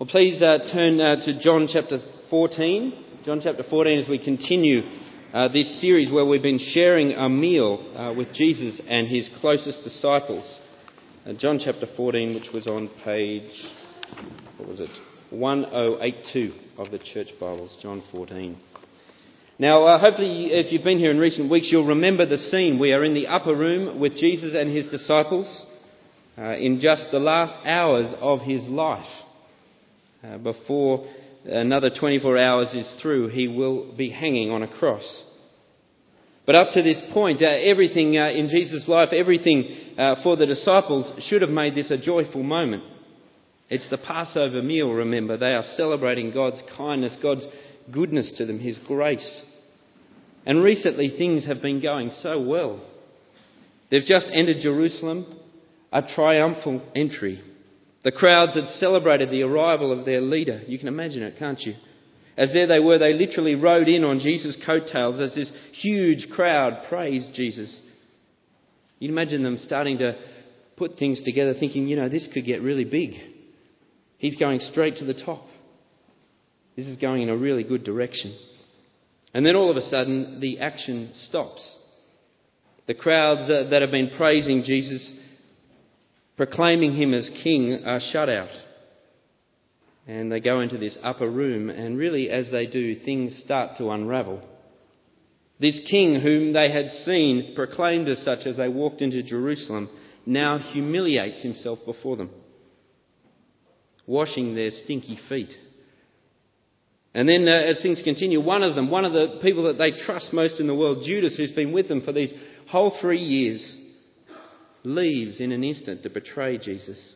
Well, please uh, turn uh, to John chapter 14. John chapter 14 as we continue uh, this series where we've been sharing a meal uh, with Jesus and his closest disciples. Uh, John chapter 14, which was on page, what was it? 1082 of the Church Bibles, John 14. Now, uh, hopefully, if you've been here in recent weeks, you'll remember the scene. We are in the upper room with Jesus and his disciples in just the last hours of his life. Uh, before another 24 hours is through, he will be hanging on a cross. But up to this point, uh, everything uh, in Jesus' life, everything uh, for the disciples should have made this a joyful moment. It's the Passover meal, remember. They are celebrating God's kindness, God's goodness to them, His grace. And recently, things have been going so well. They've just entered Jerusalem, a triumphal entry. The crowds had celebrated the arrival of their leader. You can imagine it, can't you? As there they were, they literally rode in on Jesus' coattails as this huge crowd praised Jesus. You can imagine them starting to put things together, thinking, you know, this could get really big. He's going straight to the top. This is going in a really good direction. And then all of a sudden, the action stops. The crowds that have been praising Jesus proclaiming him as king are shut out. And they go into this upper room, and really, as they do, things start to unravel. This king, whom they had seen proclaimed as such as they walked into Jerusalem, now humiliates himself before them, washing their stinky feet. And then, uh, as things continue, one of them, one of the people that they trust most in the world, Judas, who's been with them for these whole three years, leaves in an instant to betray Jesus.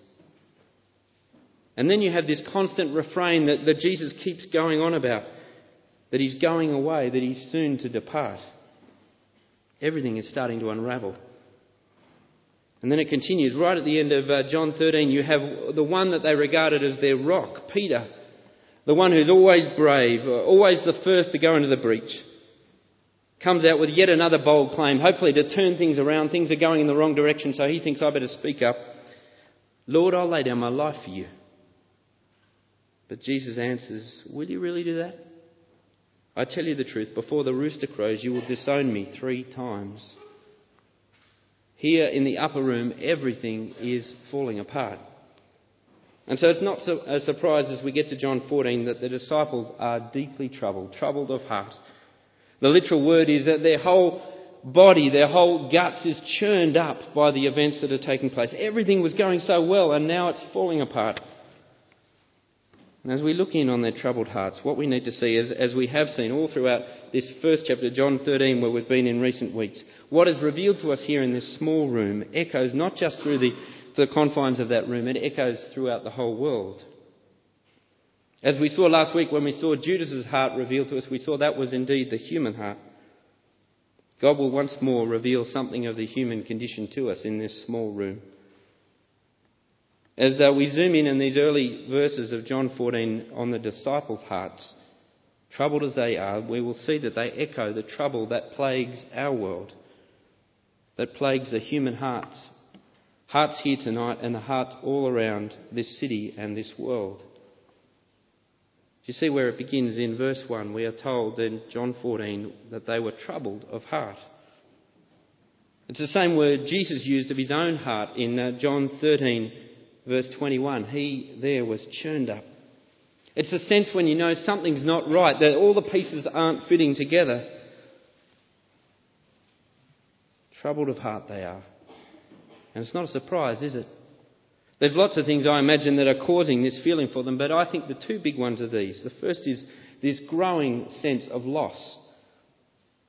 And then you have this constant refrain that, that Jesus keeps going on about that he's going away, that he's soon to depart. Everything is starting to unravel. And then it continues. Right at the end of uh, John 13, you have the one that they regarded as their rock, Peter, the one who's always brave, always the first to go into the breach comes out with yet another bold claim, hopefully to turn things around. Things are going in the wrong direction, so he thinks I better speak up. Lord, I'll lay down my life for you. But Jesus answers, Will you really do that? I tell you the truth, before the rooster crows, you will disown me three times. Here in the upper room, everything is falling apart. And so it's not a surprise as we get to John 14 that the disciples are deeply troubled, troubled of heart. The literal word is that their whole body, their whole guts is churned up by the events that are taking place. Everything was going so well and now it's falling apart. And as we look in on their troubled hearts, what we need to see is, as we have seen all throughout this first chapter, John 13, where we've been in recent weeks, what is revealed to us here in this small room echoes not just through the, the confines of that room, it echoes throughout the whole world. As we saw last week when we saw Judas's heart revealed to us, we saw that was indeed the human heart. God will once more reveal something of the human condition to us in this small room. As uh, we zoom in in these early verses of John 14 on the disciples' hearts, troubled as they are, we will see that they echo the trouble that plagues our world, that plagues the human hearts, hearts here tonight and the hearts all around this city and this world. Do you see where it begins? In verse 1, we are told in John 14 that they were troubled of heart. It's the same word Jesus used of his own heart in uh, John 13, verse 21. He there was churned up. It's a sense when you know something's not right, that all the pieces aren't fitting together. Troubled of heart they are. And it's not a surprise, is it? There's lots of things I imagine that are causing this feeling for them, but I think the two big ones are these. The first is this growing sense of loss.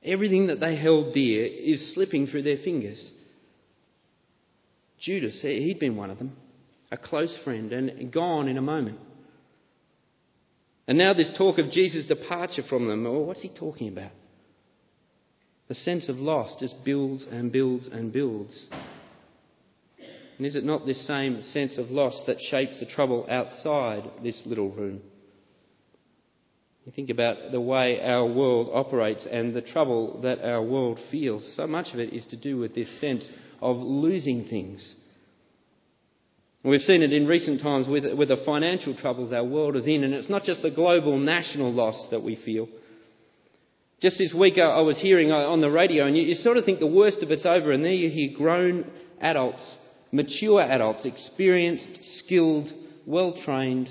Everything that they held dear is slipping through their fingers. Judas, he'd been one of them, a close friend, and gone in a moment. And now this talk of Jesus' departure from them, well, what's he talking about? The sense of loss just builds and builds and builds. And is it not this same sense of loss that shapes the trouble outside this little room? You think about the way our world operates and the trouble that our world feels. So much of it is to do with this sense of losing things. We've seen it in recent times with, with the financial troubles our world is in, and it's not just the global national loss that we feel. Just this week, I was hearing uh, on the radio, and you, you sort of think the worst of it's over, and there you hear grown adults, mature adults, experienced, skilled, well trained,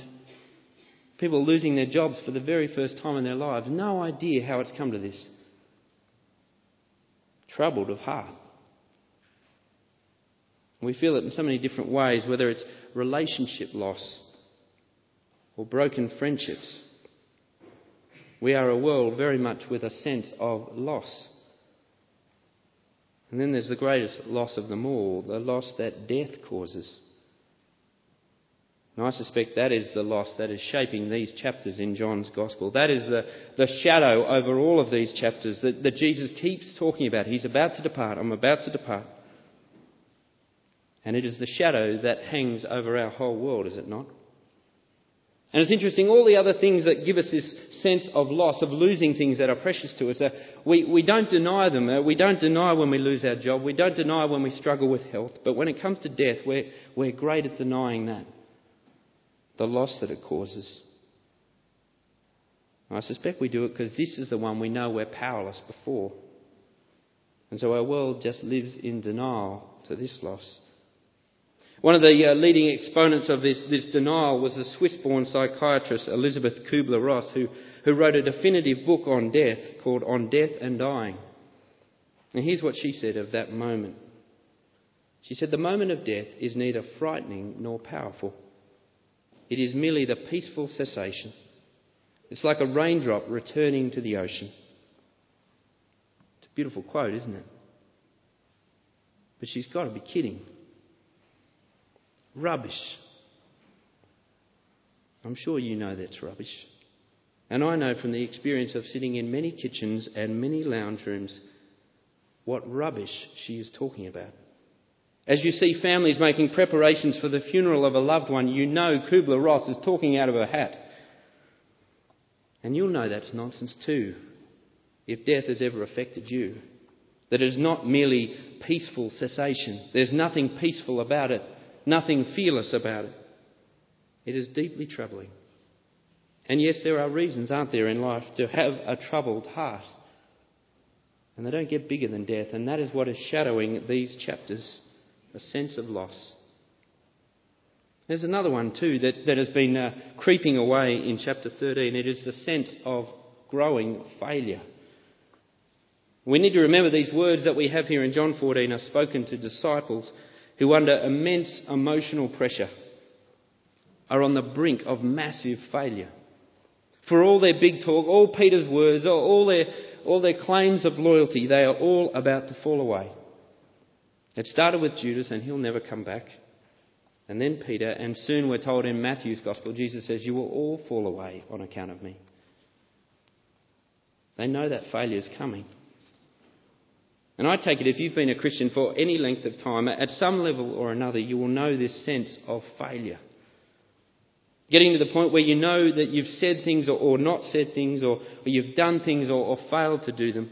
people losing their jobs for the very first time in their lives. No idea how it's come to this. Troubled of heart. We feel it in so many different ways, whether it's relationship loss or broken friendships. We are a world very much with a sense of loss. And then there's the greatest loss of them all the loss that death causes. And I suspect that is the loss that is shaping these chapters in John's Gospel. That is the, the shadow over all of these chapters that, that Jesus keeps talking about. He's about to depart. I'm about to depart. And it is the shadow that hangs over our whole world, is it not? And it's interesting, all the other things that give us this sense of loss, of losing things that are precious to us, uh, we, we don't deny them. Uh, we don't deny when we lose our job. We don't deny when we struggle with health. But when it comes to death, we're, we're great at denying that, the loss that it causes. I suspect we do it because this is the one we know we're powerless before. And so our world just lives in denial to this loss. One of the uh, leading exponents of this, this denial was the Swiss born psychiatrist Elisabeth Kubler Ross, who, who wrote a definitive book on death called On Death and Dying. And here's what she said of that moment. She said, The moment of death is neither frightening nor powerful. It is merely the peaceful cessation. It's like a raindrop returning to the ocean. It's a beautiful quote, isn't it? But she's got to be kidding. Rubbish. I'm sure you know that's rubbish. And I know from the experience of sitting in many kitchens and many lounge rooms what rubbish she is talking about. As you see families making preparations for the funeral of a loved one, you know Kubler Ross is talking out of her hat. And you'll know that's nonsense too, if death has ever affected you. That it is not merely peaceful cessation. There's nothing peaceful about it nothing fearless about it. It is deeply troubling. And yes, there are reasons, aren't there, in life to have a troubled heart. And they don't get bigger than death, and that is what is shadowing these chapters a sense of loss. There's another one too that, that has been uh, creeping away in chapter 13. It is the sense of growing failure. We need to remember these words that we have here in John 14 are spoken to disciples who, under immense emotional pressure, are on the brink of massive failure. For all their big talk, all Peter's words, all their, all their claims of loyalty, they are all about to fall away. It started with Judas, and he'll never come back. And then Peter, and soon we're told in Matthew's Gospel, Jesus says, You will all fall away on account of me. They know that failure is coming. And I take it if you've been a Christian for any length of time, at some level or another, you will know this sense of failure. Getting to the point where you know that you've said things or, or not said things, or, or you've done things or, or failed to do them.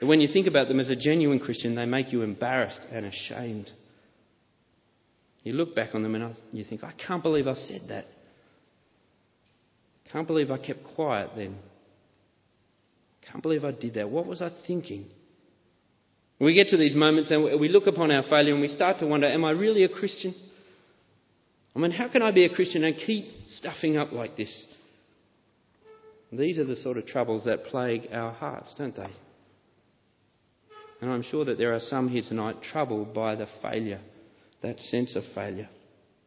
That when you think about them as a genuine Christian, they make you embarrassed and ashamed. You look back on them and you think, I can't believe I said that. Can't believe I kept quiet then. Can't believe I did that. What was I thinking? We get to these moments and we look upon our failure and we start to wonder, am I really a Christian? I mean, how can I be a Christian and keep stuffing up like this? These are the sort of troubles that plague our hearts, don't they? And I'm sure that there are some here tonight troubled by the failure, that sense of failure,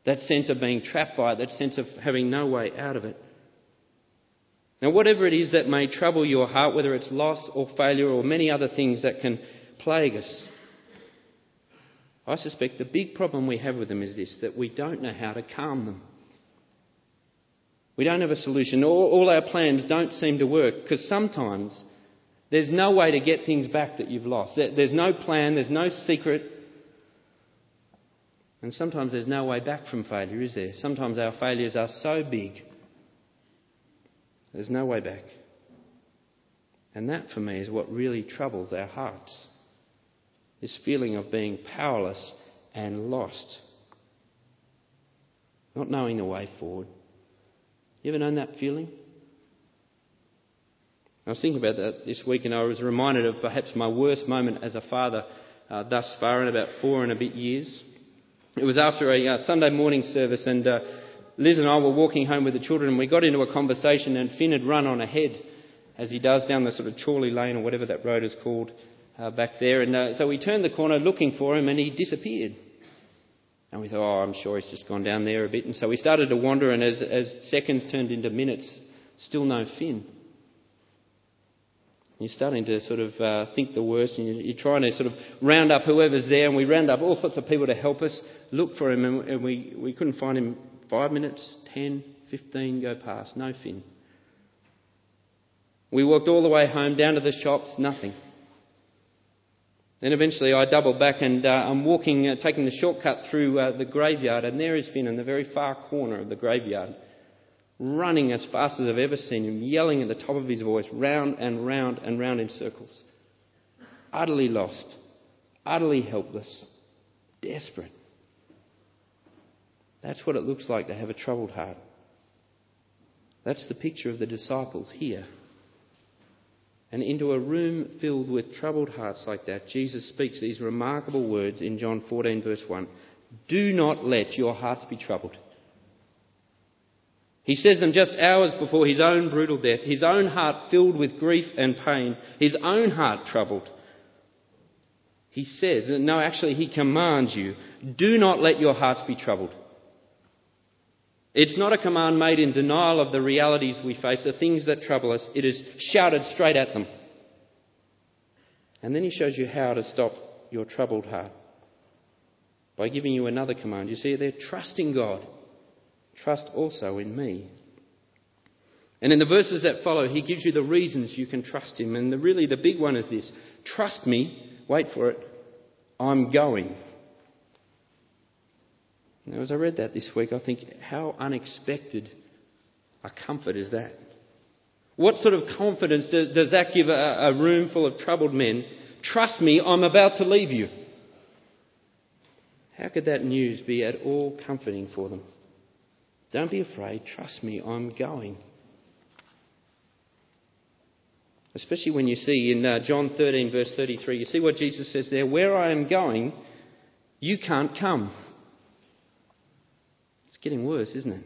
that sense of being trapped by it, that sense of having no way out of it. Now, whatever it is that may trouble your heart, whether it's loss or failure or many other things that can plague us. I suspect the big problem we have with them is this that we don't know how to calm them. We don't have a solution. All, all our plans don't seem to work because sometimes there's no way to get things back that you've lost. There's no plan, there's no secret. And sometimes there's no way back from failure, is there? Sometimes our failures are so big, there's no way back. And that, for me, is what really troubles our hearts this feeling of being powerless and lost. not knowing the way forward. You ever known that feeling? I was thinking about that this week and I was reminded of perhaps my worst moment as a father uh, thus far in about four and a bit years. It was after a uh, Sunday morning service and uh, Liz and I were walking home with the children and we got into a conversation and Finn had run on ahead as he does down the sort of Chorley Lane or whatever that road is called uh, back there. And uh, so we turned the corner looking for him and he disappeared. And we thought, oh, I'm sure he's just gone down there a bit. And so we started to wander, and as, as seconds turned into minutes, still no Finn. You're starting to sort of uh, think the worst, and you're trying to sort of round up whoever's there, and we round up all sorts of people to help us look for him, and we, we couldn't find him five minutes, ten, fifteen go past, no Finn. We walked all the way home, down to the shops, nothing. Then eventually I double back and uh, I'm walking, uh, taking the shortcut through uh, the graveyard, and there is Finn in the very far corner of the graveyard, running as fast as I've ever seen him, yelling at the top of his voice, round and round and round in circles. Utterly lost, utterly helpless, desperate. That's what it looks like to have a troubled heart. That's the picture of the disciples here. And into a room filled with troubled hearts like that, Jesus speaks these remarkable words in John 14, verse 1 Do not let your hearts be troubled. He says them just hours before his own brutal death, his own heart filled with grief and pain, his own heart troubled. He says, no, actually, he commands you, do not let your hearts be troubled. It's not a command made in denial of the realities we face, the things that trouble us. It is shouted straight at them. And then he shows you how to stop your troubled heart by giving you another command. You see, they're trusting God. Trust also in me. And in the verses that follow, he gives you the reasons you can trust him. And the, really, the big one is this trust me, wait for it, I'm going. Now, as I read that this week, I think, how unexpected a comfort is that? What sort of confidence does, does that give a, a room full of troubled men? Trust me, I'm about to leave you. How could that news be at all comforting for them? Don't be afraid. Trust me, I'm going. Especially when you see in uh, John 13, verse 33, you see what Jesus says there Where I am going, you can't come. It's getting worse, isn't it?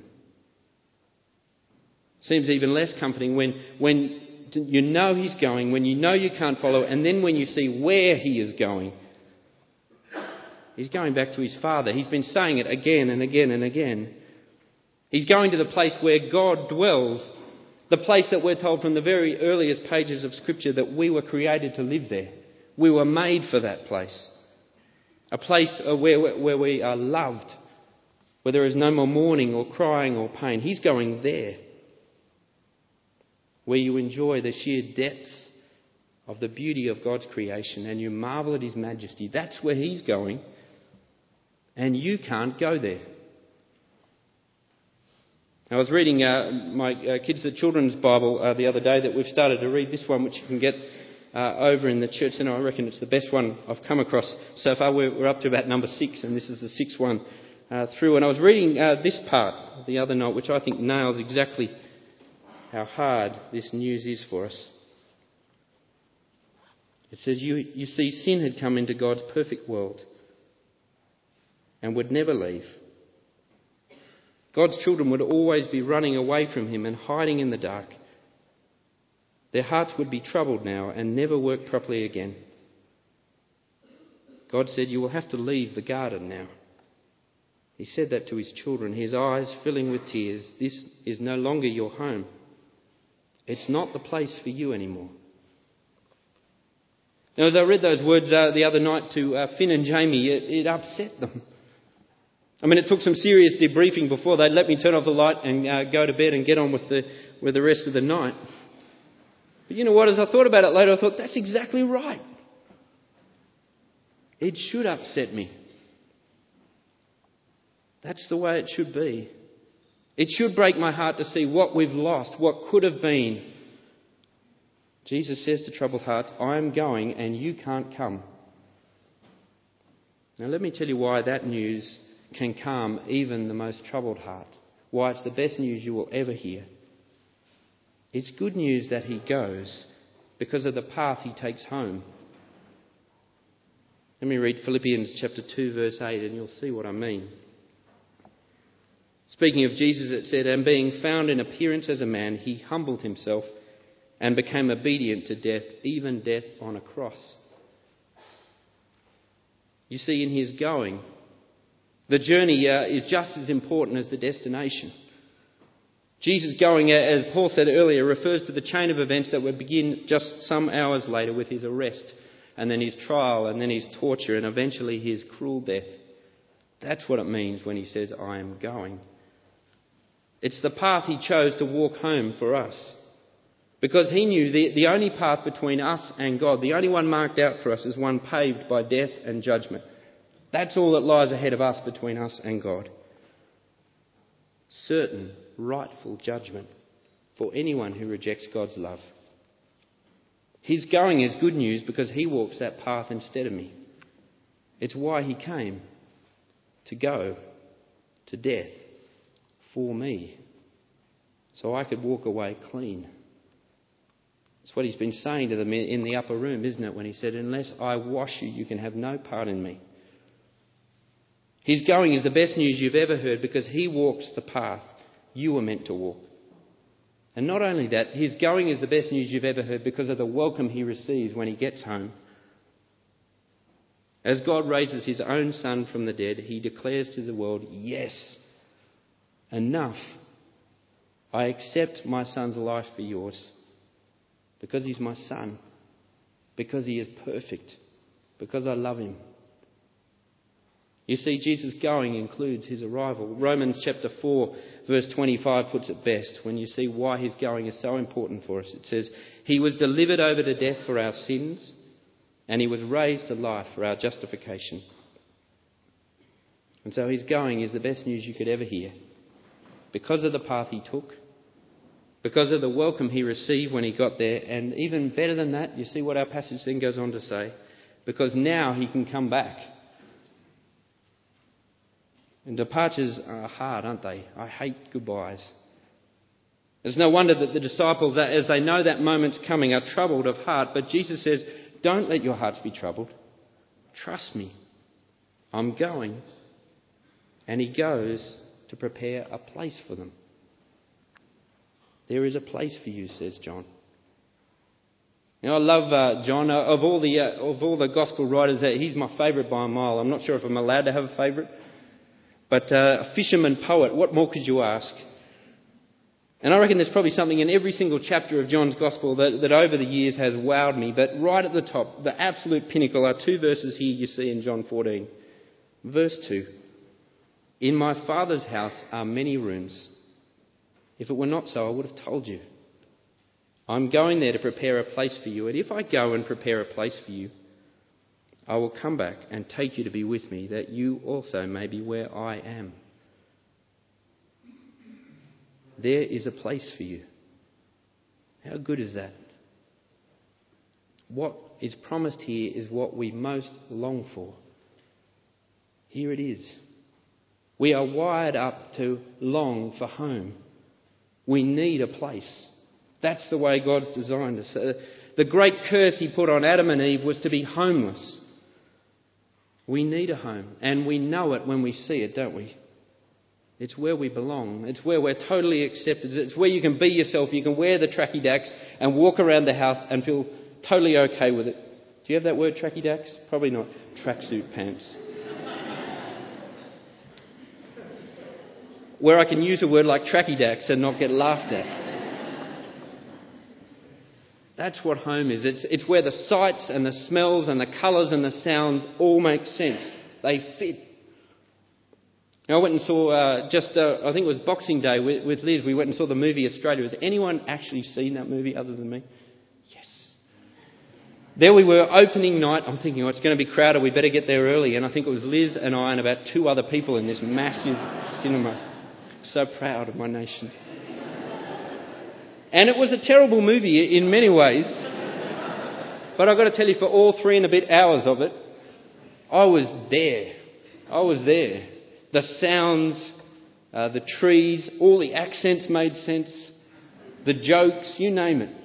Seems even less comforting when, when you know he's going, when you know you can't follow, and then when you see where he is going. He's going back to his Father. He's been saying it again and again and again. He's going to the place where God dwells, the place that we're told from the very earliest pages of Scripture that we were created to live there. We were made for that place. A place uh, where, where we are loved where there is no more mourning or crying or pain. He's going there, where you enjoy the sheer depths of the beauty of God's creation and you marvel at His majesty. That's where He's going, and you can't go there. I was reading uh, my uh, kids' the children's Bible uh, the other day that we've started to read this one, which you can get uh, over in the church, and I reckon it's the best one I've come across so far. We're, we're up to about number six, and this is the sixth one uh, through. And I was reading uh, this part the other night, which I think nails exactly how hard this news is for us. It says, you, you see, sin had come into God's perfect world and would never leave. God's children would always be running away from Him and hiding in the dark. Their hearts would be troubled now and never work properly again. God said, You will have to leave the garden now. He said that to his children, his eyes filling with tears. This is no longer your home. It's not the place for you anymore. Now, as I read those words uh, the other night to uh, Finn and Jamie, it, it, upset them. I mean, it took some serious debriefing before they'd let me turn off the light and uh, go to bed and get on with the, with the rest of the night. But you know what? As I thought about it later, I thought, that's exactly right. It should upset me. That's the way it should be. It should break my heart to see what we've lost, what could have been. Jesus says to troubled hearts, I am going and you can't come. Now, let me tell you why that news can calm even the most troubled heart. Why it's the best news you will ever hear. It's good news that he goes because of the path he takes home. Let me read Philippians chapter 2 verse 8 and you'll see what I mean. Speaking of Jesus, it said, And being found in appearance as a man, he humbled himself and became obedient to death, even death on a cross. You see, in his going, the journey uh, is just as important as the destination. Jesus going, uh, as Paul said earlier, refers to the chain of events that would begin just some hours later with his arrest, and then his trial, and then his torture, and eventually his cruel death. That's what it means when he says, I am going. It's the path he chose to walk home for us. Because he knew the, the only path between us and God, the only one marked out for us, is one paved by death and judgment. That's all that lies ahead of us between us and God. Certain, rightful judgment for anyone who rejects God's love. His going is good news because he walks that path instead of me. It's why he came to go to death for me so I could walk away clean. That's what he's been saying to them in the upper room, isn't it? When he said, Unless I wash you, you can have no part in me. His going is the best news you've ever heard because he walks the path you were meant to walk. And not only that, his going is the best news you've ever heard because of the welcome he receives when he gets home. As God raises his own son from the dead, he declares to the world, Yes, enough. I accept my son's life for yours because he's my son, because he is perfect, because I love him. You see, Jesus' going includes his arrival. Romans chapter 4, verse 25 puts it best when you see why his going is so important for us. It says, He was delivered over to death for our sins, and he was raised to life for our justification. And so his going is the best news you could ever hear. Because of the path he took, because of the welcome he received when he got there, and even better than that, you see what our passage then goes on to say, because now he can come back. And departures are hard, aren't they? I hate goodbyes. It's no wonder that the disciples, as they know that moment's coming, are troubled of heart. But Jesus says, Don't let your hearts be troubled. Trust me. I'm going. And he goes to prepare a place for them. There is a place for you, says John. Now, I love uh, John. Uh, of all the uh, of all the gospel writers, uh, he's my favourite by a mile. I'm not sure if I'm allowed to have a favourite, but uh, a fisherman poet. What more could you ask? And I reckon there's probably something in every single chapter of John's Gospel that, that over the years has wowed me. But right at the top, the absolute pinnacle, are two verses here you see in John 14. Verse 2 In my Father's house are many rooms. If it were not so, I would have told you. I'm going there to prepare a place for you, and if I go and prepare a place for you, I will come back and take you to be with me, that you also may be where I am. There is a place for you. How good is that? What is promised here is what we most long for. Here it is. We are wired up to long for home. We need a place. That's the way God's designed us. Uh, the great curse He put on Adam and Eve was to be homeless. We need a home, and we know it when we see it, don't we? It's where we belong. It's where we're totally accepted. It's where you can be yourself. You can wear the tracky dacks and walk around the house and feel totally okay with it. Do you have that word, tracky dacks? Probably not. Tracksuit pants. Where I can use a word like tracky dacks and not get laughed at. That's what home is. It's, it's where the sights and the smells and the colours and the sounds all make sense. They fit. I went and saw uh, just, uh, I think it was Boxing Day with, with Liz. We went and saw the movie Australia. Has anyone actually seen that movie other than me? Yes. There we were, opening night. I'm thinking, oh, it's going to be crowded. We better get there early. And I think it was Liz and I and about two other people in this massive cinema. So proud of my nation. And it was a terrible movie in many ways. But I've got to tell you, for all three and a bit hours of it, I was there. I was there. The sounds, uh, the trees, all the accents made sense, the jokes, you name it.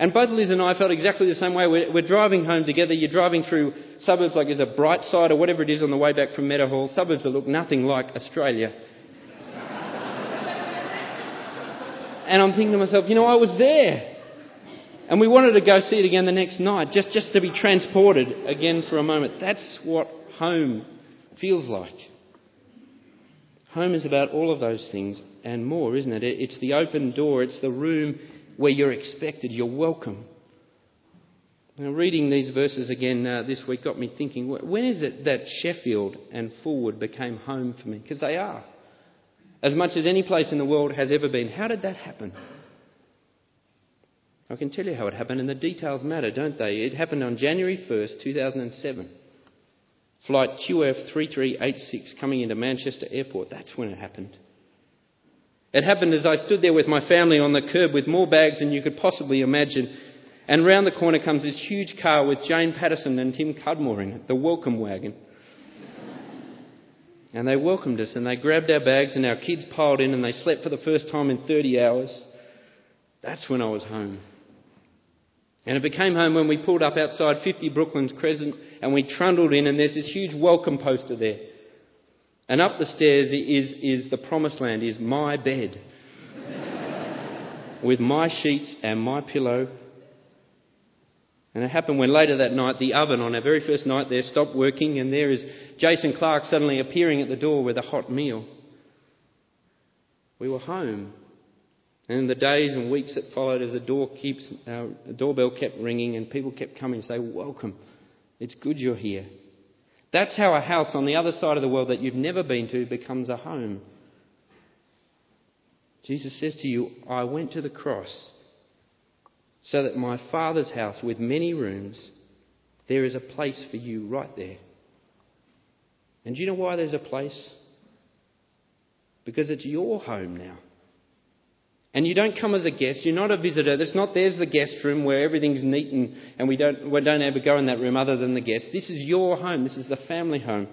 And both Liz and I felt exactly the same way. We're, we're, driving home together. You're driving through suburbs like there's a Brightside or whatever it is on the way back from Meadowhall, suburbs that look nothing like Australia. And I'm thinking to myself, you know, I was there. And we wanted to go see it again the next night, just, just to be transported again for a moment. That's what home feels like. Home is about all of those things and more, isn't it? It's the open door, it's the room where you're expected, you're welcome. Now, reading these verses again uh, this week got me thinking when is it that Sheffield and Fulwood became home for me? Because they are. As much as any place in the world has ever been. How did that happen? I can tell you how it happened, and the details matter, don't they? It happened on January 1st, 2007. Flight QF 3386 coming into Manchester Airport. That's when it happened. It happened as I stood there with my family on the curb with more bags than you could possibly imagine. And round the corner comes this huge car with Jane Patterson and Tim Cudmore in it, the welcome wagon. And they welcomed us and they grabbed our bags and our kids piled in and they slept for the first time in 30 hours. That's when I was home. And it became home when we pulled up outside 50 Brooklands Crescent and we trundled in and there's this huge welcome poster there. And up the stairs is, is the promised land, is my bed. with my sheets and my pillow. And it happened when later that night the oven on our very first night there stopped working and there is Jason Clark suddenly appearing at the door with a hot meal. We were home. And in the days and weeks that followed, as the door keeps, uh, the doorbell kept ringing and people kept coming to say, Welcome. It's good you're here. That's how a house on the other side of the world that you've never been to becomes a home. Jesus says to you, I went to the cross so that my Father's house with many rooms, there is a place for you right there. And do you know why there's a place? Because it's your home now. And you don't come as a guest, you're not a visitor. It's not there's the guest room where everything's neat and, and we, don't, we don't ever go in that room other than the guest. This is your home, this is the family home.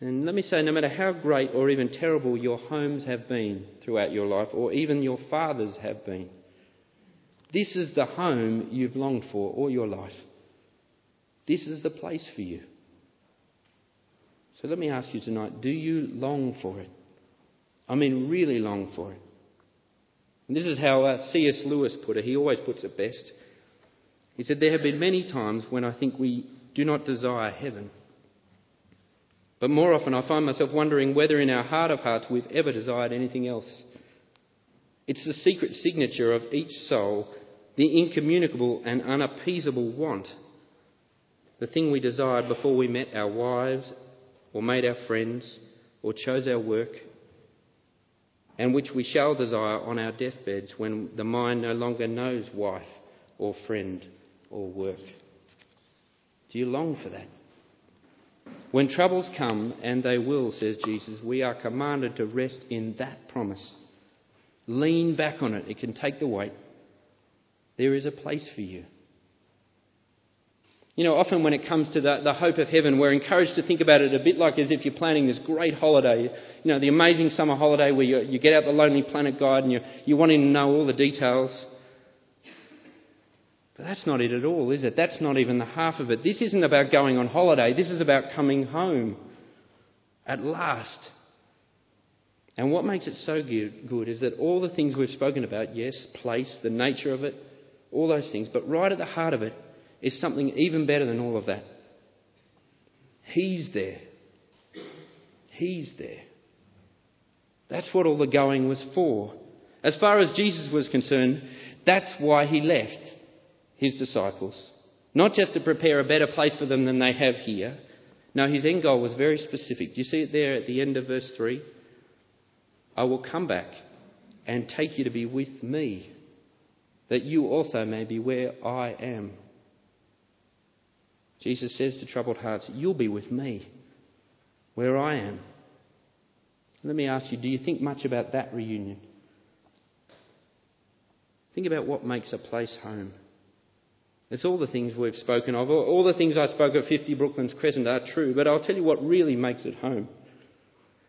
And let me say, no matter how great or even terrible your homes have been throughout your life, or even your fathers have been, this is the home you've longed for all your life. This is the place for you. So let me ask you tonight do you long for it? I mean, really long for it. And this is how uh, C.S. Lewis put it. He always puts it best. He said, There have been many times when I think we do not desire heaven. But more often I find myself wondering whether in our heart of hearts we've ever desired anything else. It's the secret signature of each soul, the incommunicable and unappeasable want. The thing we desired before we met our wives, or made our friends, or chose our work, and which we shall desire on our deathbeds when the mind no longer knows wife or friend or work. Do you long for that? When troubles come, and they will, says Jesus, we are commanded to rest in that promise. Lean back on it, it can take the weight. There is a place for you. You know, often when it comes to the, the hope of heaven, we're encouraged to think about it a bit like as if you're planning this great holiday. You know, the amazing summer holiday where you, you get out the Lonely Planet Guide and you're, you're wanting to know all the details. But that's not it at all, is it? That's not even the half of it. This isn't about going on holiday. This is about coming home at last. And what makes it so good is that all the things we've spoken about yes, place, the nature of it, all those things, but right at the heart of it is something even better than all of that. He's there. He's there. That's what all the going was for. As far as Jesus was concerned, that's why he left his disciples. Not just to prepare a better place for them than they have here. No, his end goal was very specific. Do you see it there at the end of verse 3? I will come back and take you to be with me, that you also may be where I am. Jesus says to troubled hearts, You'll be with me where I am. Let me ask you, do you think much about that reunion? Think about what makes a place home. It's all the things we've spoken of. All the things I spoke of 50 Brooklands Crescent are true, but I'll tell you what really makes it home.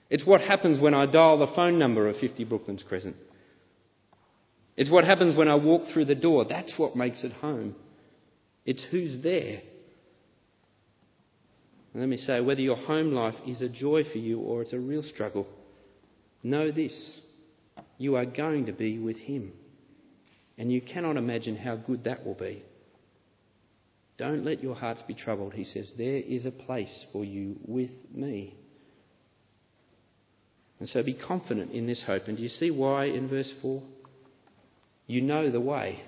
It's what happens when I dial the phone number of 50 Brooklands Crescent. It's what happens when I walk through the door. That's what makes it home. It's who's there. Let me say, whether your home life is a joy for you or it's a real struggle, know this you are going to be with Him. And you cannot imagine how good that will be. Don't let your hearts be troubled, he says. There is a place for you with me. And so be confident in this hope. And do you see why in verse 4? You know the way.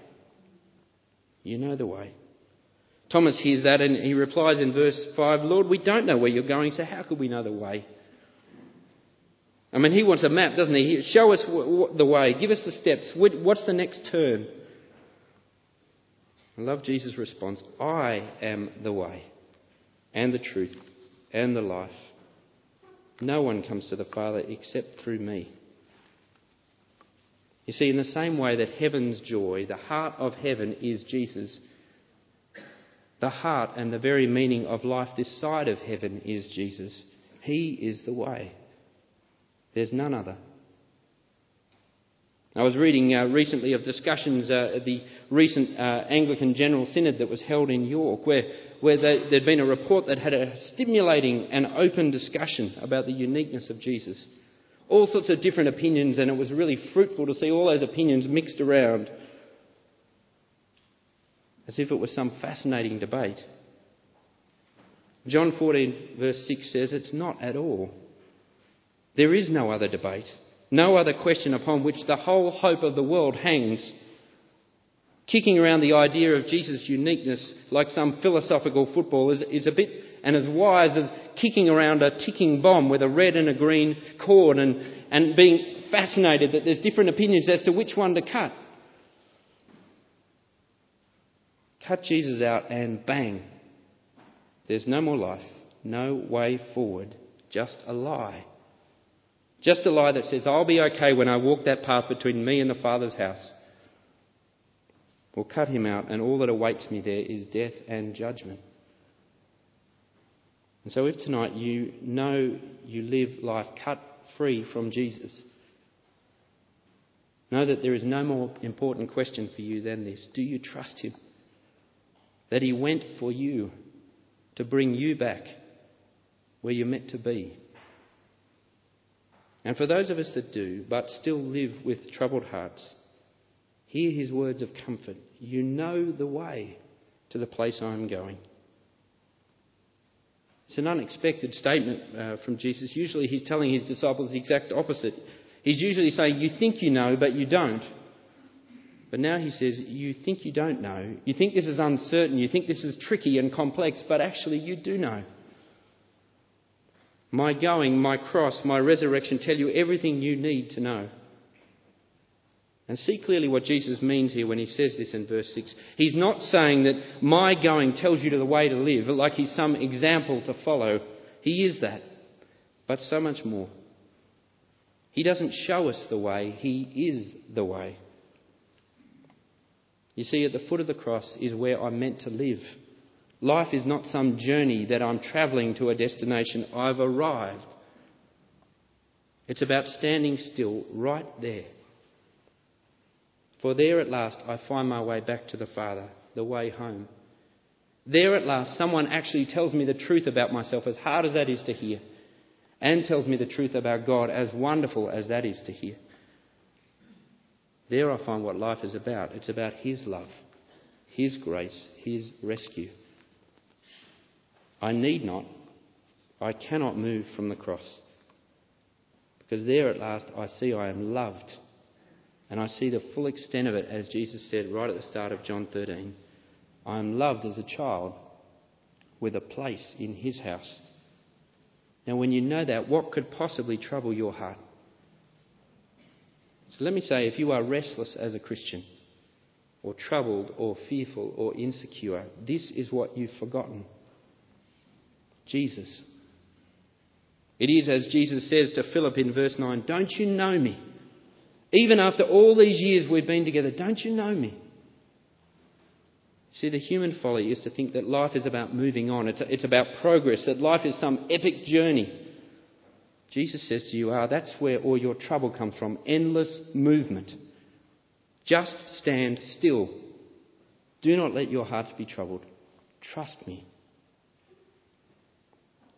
You know the way. Thomas hears that and he replies in verse 5 Lord, we don't know where you're going, so how could we know the way? I mean, he wants a map, doesn't he? Show us the way, give us the steps. What's the next turn? I love Jesus' response I am the way, and the truth, and the life. No one comes to the Father except through me. You see, in the same way that heaven's joy, the heart of heaven is Jesus, the heart and the very meaning of life this side of heaven is Jesus. He is the way. There's none other. I was reading uh, recently of discussions uh, at the recent uh, Anglican General Synod that was held in York, where, where there'd been a report that had a stimulating and open discussion about the uniqueness of Jesus. All sorts of different opinions, and it was really fruitful to see all those opinions mixed around as if it was some fascinating debate. John 14, verse 6 says, It's not at all. There is no other debate, no other question upon which the whole hope of the world hangs. Kicking around the idea of Jesus' uniqueness like some philosophical football is, is a bit and as wise as kicking around a ticking bomb with a red and a green cord and, and being fascinated that there's different opinions as to which one to cut. Cut Jesus out and bang, there's no more life, no way forward, just a lie. Just a lie that says, I'll be okay when I walk that path between me and the Father's house. We'll cut him out, and all that awaits me there is death and judgment. And so, if tonight you know you live life cut free from Jesus, know that there is no more important question for you than this Do you trust him? That he went for you to bring you back where you're meant to be. And for those of us that do, but still live with troubled hearts, hear his words of comfort. You know the way to the place I am going. It's an unexpected statement uh, from Jesus. Usually he's telling his disciples the exact opposite. He's usually saying, You think you know, but you don't. But now he says, You think you don't know. You think this is uncertain. You think this is tricky and complex, but actually you do know. My going, my cross, my resurrection tell you everything you need to know. And see clearly what Jesus means here when he says this in verse 6. He's not saying that my going tells you the way to live, like he's some example to follow. He is that, but so much more. He doesn't show us the way, he is the way. You see, at the foot of the cross is where I'm meant to live. Life is not some journey that I'm travelling to a destination. I've arrived. It's about standing still right there. For there at last I find my way back to the Father, the way home. There at last someone actually tells me the truth about myself, as hard as that is to hear, and tells me the truth about God, as wonderful as that is to hear. There I find what life is about. It's about His love, His grace, His rescue. I need not, I cannot move from the cross. Because there at last I see I am loved. And I see the full extent of it, as Jesus said right at the start of John 13. I am loved as a child with a place in his house. Now, when you know that, what could possibly trouble your heart? So let me say if you are restless as a Christian, or troubled, or fearful, or insecure, this is what you've forgotten. Jesus. It is as Jesus says to Philip in verse 9 Don't you know me? Even after all these years we've been together, don't you know me? See, the human folly is to think that life is about moving on, it's, it's about progress, that life is some epic journey. Jesus says to you, Ah, that's where all your trouble comes from endless movement. Just stand still. Do not let your hearts be troubled. Trust me.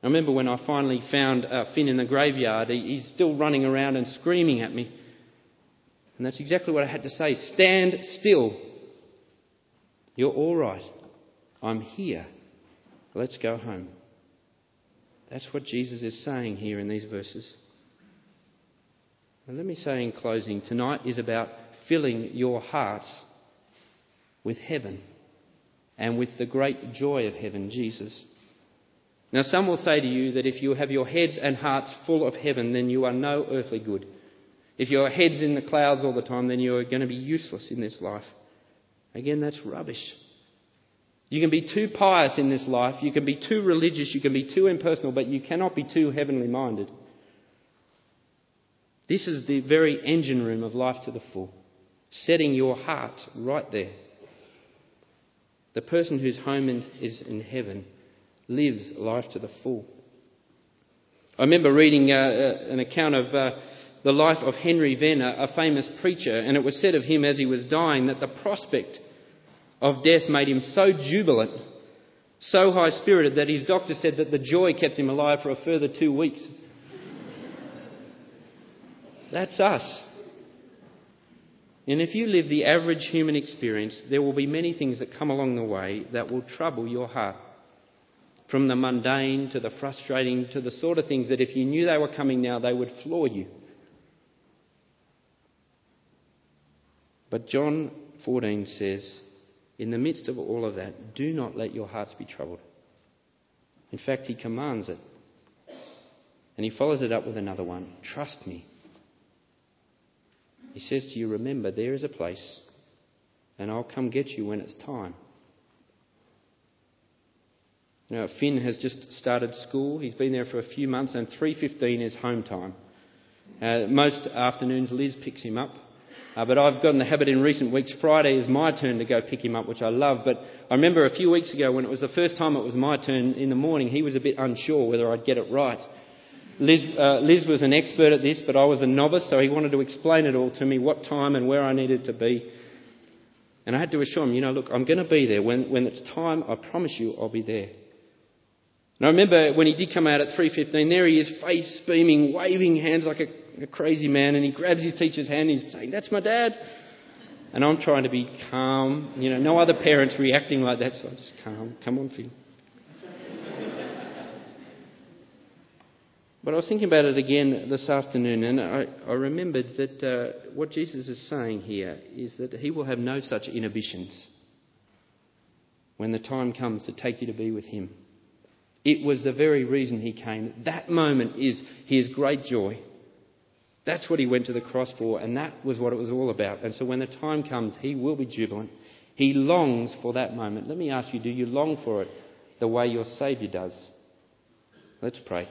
I remember when I finally found uh, Finn in the graveyard, he, he's still running around and screaming at me. And that's exactly what I had to say. Stand still. You're all right. I'm here. Let's go home. That's what Jesus is saying here in these verses. And let me say in closing tonight is about filling your hearts with heaven and with the great joy of heaven, Jesus. Now, some will say to you that if you have your heads and hearts full of heaven, then you are no earthly good. If your head's in the clouds all the time, then you're going to be useless in this life. Again, that's rubbish. You can be too pious in this life, you can be too religious, you can be too impersonal, but you cannot be too heavenly minded. This is the very engine room of life to the full, setting your heart right there. The person whose home is in heaven lives life to the full. I remember reading uh, uh, an account of uh, the life of Henry Venner, a famous preacher, and it was said of him as he was dying that the prospect of death made him so jubilant, so high spirited, that his doctor said that the joy kept him alive for a further two weeks. That's us. And if you live the average human experience, there will be many things that come along the way that will trouble your heart. From the mundane to the frustrating to the sort of things that if you knew they were coming now, they would floor you. But John 14 says, in the midst of all of that, do not let your hearts be troubled. In fact, he commands it. And he follows it up with another one trust me. He says to you, remember, there is a place, and I'll come get you when it's time. Now, Finn has just started school. He's been there for a few months, and 3.15 is home time. Uh, most afternoons, Liz picks him up. Uh, but I've gotten the habit in recent weeks, Friday is my turn to go pick him up, which I love. But I remember a few weeks ago when it was the first time it was my turn in the morning, he was a bit unsure whether I'd get it right. Liz, uh, Liz was an expert at this, but I was a novice, so he wanted to explain it all to me, what time and where I needed to be. And I had to assure him, you know, look, I'm going to be there. When, when it's time, I promise you I'll be there. And I remember when he did come out at 3.15, there he is, face beaming, waving hands like a a crazy man, and he grabs his teacher's hand and he's saying, That's my dad. And I'm trying to be calm. You know, no other parents reacting like that, so I just calm. Come on, Phil. But I was thinking about it again this afternoon, and I, I remembered that uh, what Jesus is saying here is that he will have no such inhibitions when the time comes to take you to be with him. It was the very reason he came. That moment is his great joy. That's what he went to the cross for, and that was what it was all about. And so when the time comes, he will be jubilant. He longs for that moment. Let me ask you do you long for it the way your Saviour does? Let's pray.